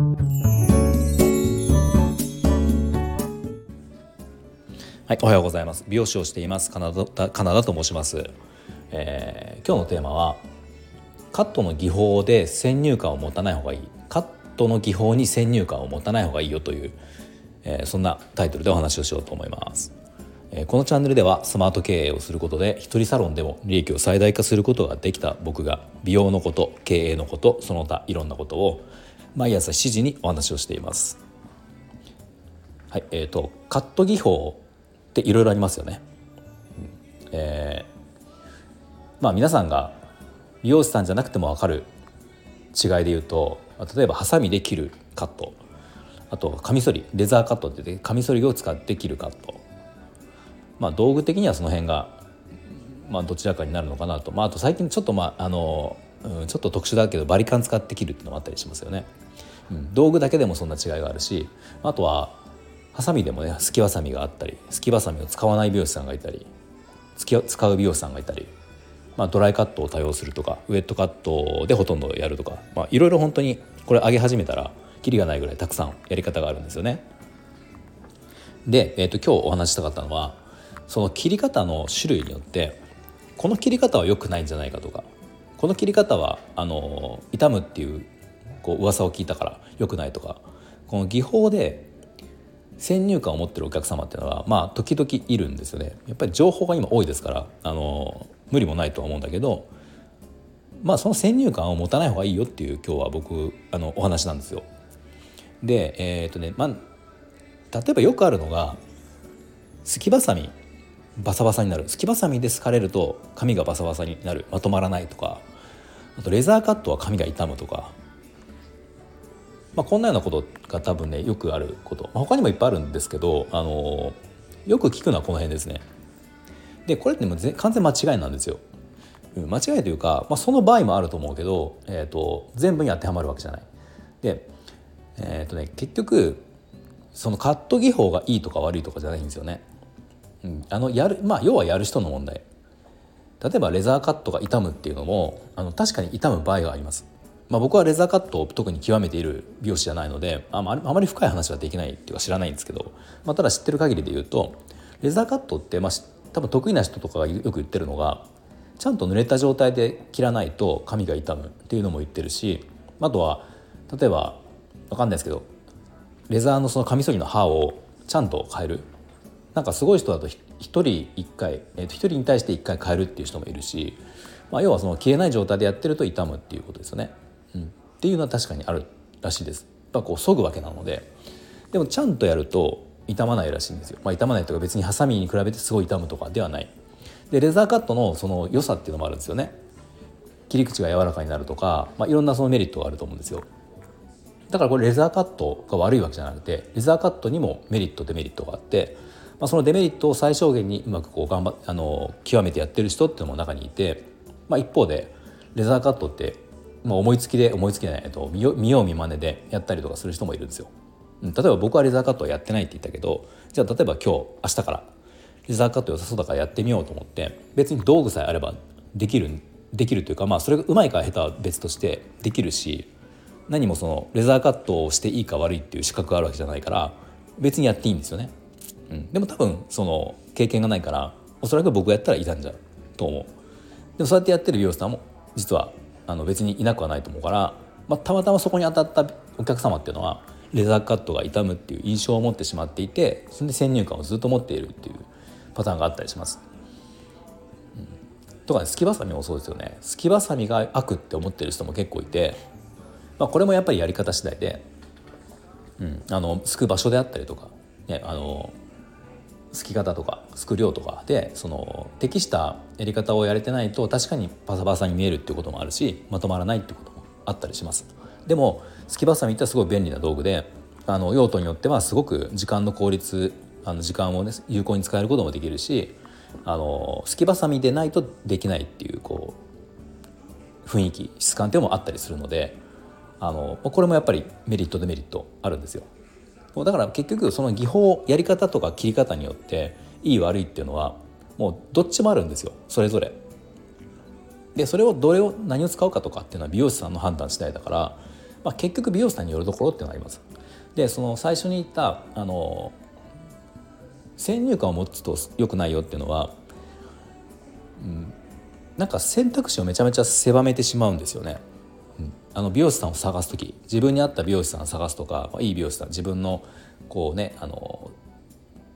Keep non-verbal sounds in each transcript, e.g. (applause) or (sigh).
はい、おはようございます。美容師をしています。カナダカナダと申します、えー、今日のテーマはカットの技法で先入観を持たない方がいい。カットの技法に先入観を持たない方がいいよという、えー、そんなタイトルでお話をしようと思います。えー、このチャンネルではスマート経営をすることで一人サロンでも利益を最大化することができた僕が美容のこと経営のことその他いろんなことを毎朝7時にお話をしています。はい、えーと、カット技法っていろいろありますよね。えー、まあ皆さんが美容師さんじゃなくても分かる違いで言うと例えばハサミで切るカットあとカミソリレザーカットってカミソリを使って切るカットまあ道具的にはその辺がまあどちらかになるのかなと、まあ、あと最近ちょっとまああの、うん、ちょっと特殊だけどバリカン使って切るっていうのもあったりしますよね。うん、道具だけでもそんな違いがあるしあとはハサミでもねすきわさみがあったりすきばさみを使わない美容師さんがいたり使う美容師さんがいたり、まあ、ドライカットを多用するとかウエットカットでほとんどやるとか、いろいろ本当にこれ上げ始めたらキリがないぐらいたくさんやり方があるんですよね。で、えーと、と今日お話したかったのはその切り方の種類によってこの切り方は良くないんじゃないかとかこの切り方はあの痛むっていうこう噂を聞いたから良くないとかこの技法で先入観を持ってるお客様っていうのはまあ時々いるんですよねやっぱり情報が今多いですからあの無理もないとは思うんだけどまあその先入観を持たない方がいいよっていう今日は僕あのお話なんですよ。でえっ、とねまあ例えばよくあるのがすきばさみバサバサになるすきばさみで好かれると髪がバサバサになるまとまらないとかあとレザーカットは髪が傷むとかまあ、こんなようなことが多分ねよくあること、まあ、他にもいっぱいあるんですけど、あのよく聞くのはこの辺ですね。でこれっても完全間違いなんですよ。間違いというか、まあ、その場合もあると思うけど、えーと、全部に当てはまるわけじゃない。で、えーとね、結局そのカット技法がいいとか悪いとかじゃないんですよね。あのやるまあ要はやる人の問題。例えばレザーカットが傷むっていうのもあの確かに傷む場合があります。まあ、僕はレザーカットを特に極めている美容師じゃないのであまり深い話はできないっていうか知らないんですけど、まあ、ただ知ってる限りで言うとレザーカットって、まあ、多分得意な人とかがよく言ってるのがちゃんと濡れた状態で切らないと髪が傷むっていうのも言ってるしあとは例えば分かんないですけどレザーのそのカミソリの刃をちゃんと変えるなんかすごい人だと1人1回、えー、と1人に対して1回変えるっていう人もいるし、まあ、要はその切れない状態でやってると傷むっていうことですよね。うん、っていうのは確かにあるらしいです。やっぱこう削ぐわけなのででもちゃんとやると傷まないらしいんですよ。まあ、傷まないとか別にハサミに比べてすごい傷むとかではない。でレザーカットのその良さっていうのもあるんですよね。切り口が柔らかになるとか、まあ、いろんなそのメリットがあると思うんですよ。だからこれレザーカットが悪いわけじゃなくてレザーカットにもメリットデメリットがあって、まあ、そのデメリットを最小限にうまくこう頑張あの極めてやってる人っていうのも中にいて、まあ、一方でレザーカットってまあ、思いつきで思いつきでない、と、見よう見まねでやったりとかする人もいるんですよ。例えば僕はレザーカットはやってないって言ったけどじゃあ例えば今日明日からレザーカット良さそうだからやってみようと思って別に道具さえあればできるできるというかまあそれがうまいか下手は別としてできるし何もそのレザーカットをしていいか悪いっていう資格があるわけじゃないから別にやっていいんですよね。うん、でも多分その経験がないからおそらく僕がやったら傷んじゃうと思う。でもそうやってやってる美容師さんも実はあの別にいなくはないと思うから、まあ、たまたまそこに当たったお客様っていうのはレザーカットが傷むっていう印象を持ってしまっていてそれで先入観をずっと持っているっていうパターンがあったりします。うん、とかねすきばさみもそうですよねすきばさみが悪って思ってる人も結構いて、まあ、これもやっぱりやり方次第で、うん、あのすく場所であったりとか、ね、あのすき方とかすく量とかでその適したやり方をやれてないと確かにパサパサに見えるっていうこともあるしまとまらないっていうこともあったりしますでもすきばさみってすごい便利な道具であの用途によってはすごく時間の効率あの時間をね有効に使えることもできるしあのすきばさみでないとできないっていうこう雰囲気質感っていうのもあったりするのであのこれもやっぱりメリットデメリットあるんですよ。だから結局その技法やり方とか切り方によっていい悪いっていうのはもうどっちもあるんですよそれぞれ。でそれをどれを何を使うかとかっていうのは美容師さんの判断次第だからまあ、結局美容師さんによるところっていうのがあります。でその最初に言ったあの先入観を持つと良くないよっていうのは、うん、なんか選択肢をめちゃめちゃ狭めてしまうんですよね。あの美容師さんを探す時自分に合った美容師さんを探すとかいい美容師さん自分のこうねあの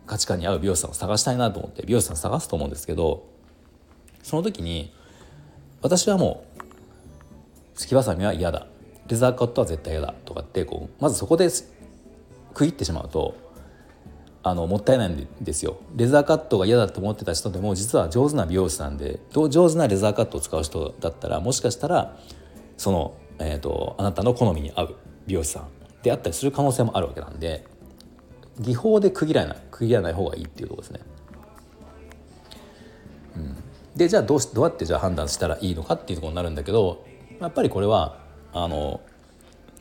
価値観に合う美容師さんを探したいなと思って美容師さん探すと思うんですけどその時に私はもうすきばさみは嫌だ。レザーカットは絶対嫌だ。とかってこうまずそこで区切ってしまうとあのもったいないんですよ。レザーカットが嫌だと思ってた人でも実は上手な美容師さんで上手なレザーカットを使う人だったらもしかしたらその、えーと、あなたの好みに合う美容師さんであったりする可能性もあるわけなんで技法で区切らない区切らない方がいいっていうとこですね。うん、でじゃあどうどうやってじゃあ判断したらいいのかっていうところになるんだけどやっぱりこれはあの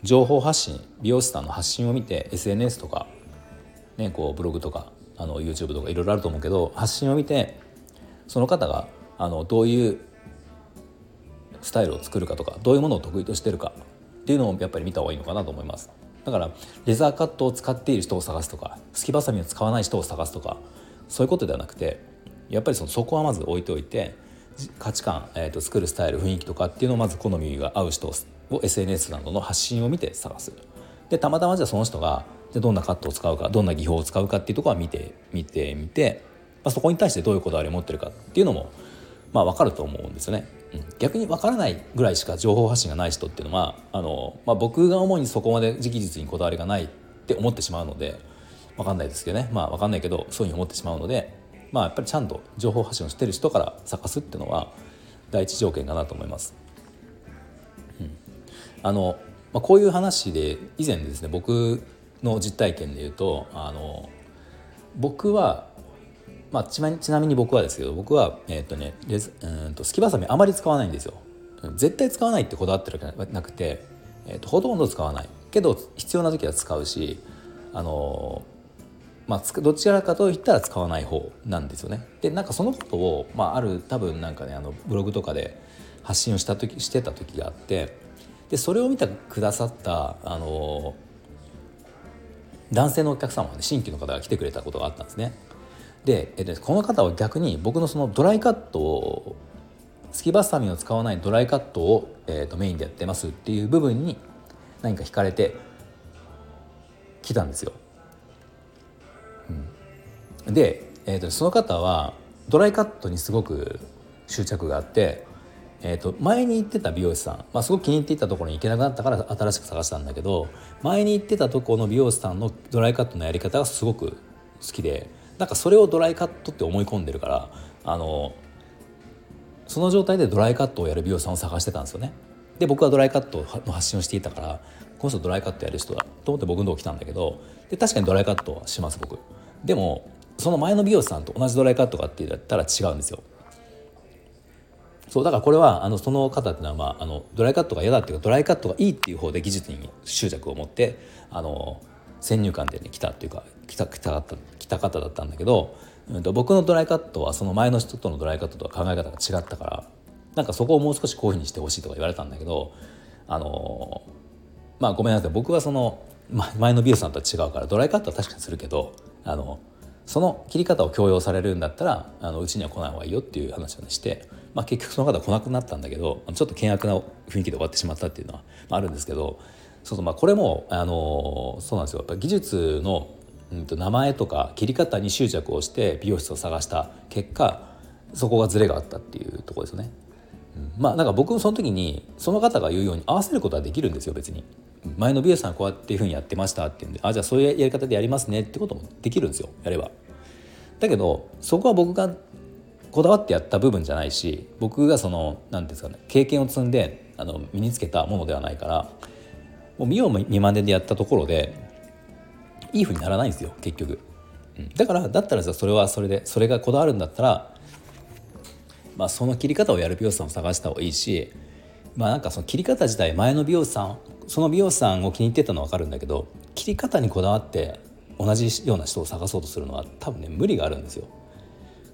情報発信美容師さんの発信を見て SNS とか、ね、こうブログとかあの YouTube とかいろいろあると思うけど発信を見てその方があのどういうスタイルを作るかとかどういうものを得意としてるかっていうのをやっぱり見た方がいいのかなと思います。だからレザーカットを使っている人を探すとかすきばさみを使わない人を探すとかそういうことではなくてやっぱりそのそこはまず置いておいて価値観、えーと、作るスタイル雰囲気とかっていうのをまず好みが合う人を SNS などの発信を見て探す。でたまたまじゃあその人がじゃどんなカットを使うかどんな技法を使うかっていうところは見て見てみて、まあ、そこに対してどういうこだわりを持ってるかっていうのもまあ分かると思うんですよね。逆に分からないぐらいしか情報発信がない人っていうのはあの、まあ、僕が主にそこまで直実にこだわりがないって思ってしまうので分かんないですけどねまあ分かんないけどそういうふうに思ってしまうのでまあやっぱりちゃんと情報発信をしてる人から探すっていうのは第一条件かなと思います。うん、あのまあ、こういう話で以前ですね僕の実体験で言うとあの僕は、まあ、ちなみに僕はですけど僕は、えーとね、レズうんとすきばさみあまり使わないんですよ。絶対使わないってこだわってるわけなくて、えーとほとんど使わないけど必要な時は使うしあのまあ、どちらかといったら使わない方なんですよね。でなんかそのことを、まあ、ある多分なんかねあのブログとかで発信をした時してた時があってでそれを見てくださったあの男性のお客様ね新規の方が来てくれたことがあったんですね。で、えっと、この方は逆に僕のそのドライカットをスキバサミンを使わないドライカットを、えー、とメインでやってますっていう部分に何か惹かれてきたんですよ。で、えーと、その方はドライカットにすごく執着があって、えーと、前に行ってた美容師さん、まあ、すごく気に入っていたところに行けなくなったから新しく探したんだけど前に行ってたところの美容師さんのドライカットのやり方がすごく好きでなんかそれをドライカットって思い込んでるからあのその状態でドライカットをやる美容師さんを探してたんですよね。で僕はドライカットの発信をしていたからこの人ドライカットやる人だと思って僕のとこ来たんだけどで確かにドライカットはします僕。でもその前の美容師さんと同じドライカットかって言ったら違うんですよ。そうだからこれはあのその方っていうのは、まあ、あのドライカットが嫌だっていうかドライカットがいいっていう方で技術に執着を持ってあの先入観で、ね、来たっていうか来た来た方来た方だったんだけど、うん、と僕のドライカットはその前の人とのドライカットとは考え方が違ったからなんかそこをもう少しこういうふうにしてほしいとか言われたんだけどあのまあごめんなさい。僕はその前の美容師さんとは違うからドライカットは確かにするけどあのその切り方を強要されるんだったらあのうちには来ない方がいいよっていう話をして、まあ、結局その方は来なくなったんだけどちょっと険悪な雰囲気で終わってしまったっていうのは、まあ、あるんですけどそうそうまあこれもあのそうなんですよやっぱ技術の、うん、と名前とか切り方に執着をして美容室を探した結果そこがズレがあったっていうところですよね。うん、まあなんか僕もその時にその方が言うように合わせることはできるんですよ別に。前の美容師さんこうやっていうふうにやってましたっていうんであじゃあそういうやり方でやりますねってこともできるんですよやれば。だけどそこは僕がこだわってやった部分じゃないし僕がその何ですかね経験を積んであの身につけたものではないからもう見よう見まねでやったところでいいふうにならないんですよ結局。うん、だからだったらさそれはそれでそれがこだわるんだったら、まあ、その切り方をやる美容師さんを探した方がいいしまあなんかその切り方自体前の美容師さんその美容師さんを気に入ってたのは分かるんだけど切り方にこだわって同じような人を探そうとするのは多分ね無理があるんですよ。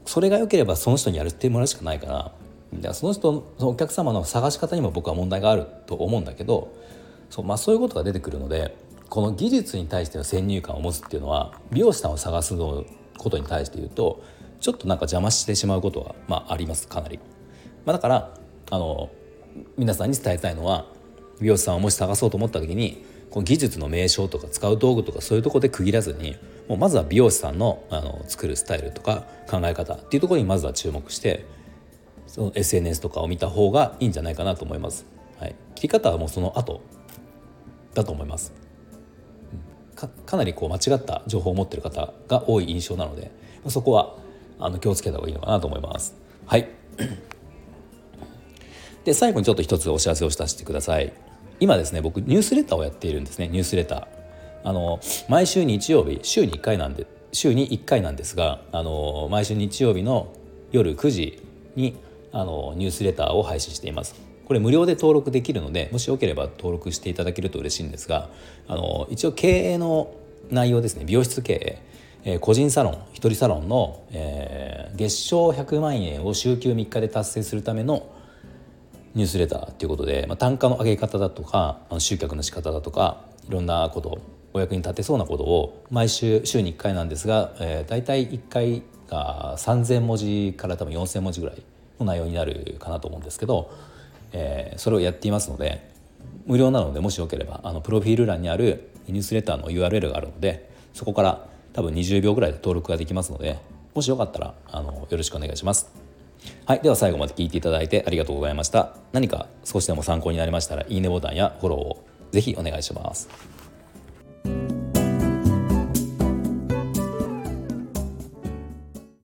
それが良ければその人にやるってもらうしかないからその人そのお客様の探し方にも僕は問題があると思うんだけどそう,、まあ、そういうことが出てくるのでこの技術に対しての先入観を持つっていうのは美容師さんを探すのことに対して言うとちょっとなんか邪魔してしまうことは、まあ、ありますかなり。まあ、だからあの皆さんに伝えたいのは美容師さんをもし探そうと思った時にこの技術の名称とか使う道具とかそういうとこで区切らずにもうまずは美容師さんのあの作るスタイルとか考え方っていうところにまずは注目してその SNS とかを見た方がいいんじゃないかなと思います。はい、切り方はもうその後だと思います。かかなりこう間違った情報を持ってる方が多い印象なのでそこはあの気をつけた方がいいのかなと思います。はい (coughs) で最後にちょっと一つお知らせをさせてください。今ですね僕ニュースレターをやっているんですねニュースレター。あの毎週日曜日週に1回なんで週に1回なんですがあの毎週日曜日の夜9時にあのニュースレターを配信しています。これ無料で登録できるのでもしよければ登録していただけると嬉しいんですがあの一応経営の内容ですね。美容室経営、えー、個人サロン一人サロンの、えー、月賞100万円を週休3日で達成するためのニュースレターということで、まあ、単価の上げ方だとか集客の仕方だとかいろんなことお役に立てそうなことを毎週週に1回なんですが、えー、大体1回が3,000文字から多分4,000文字ぐらいの内容になるかなと思うんですけど、えー、それをやっていますので無料なのでもしよければあのプロフィール欄にあるニュースレターの URL があるのでそこから多分20秒ぐらいで登録ができますのでもしよかったらあのよろしくお願いします。はい、では最後まで聞いていただいてありがとうございました。何か少しでも参考になりましたらいいねボタンやフォローをぜひお願いします。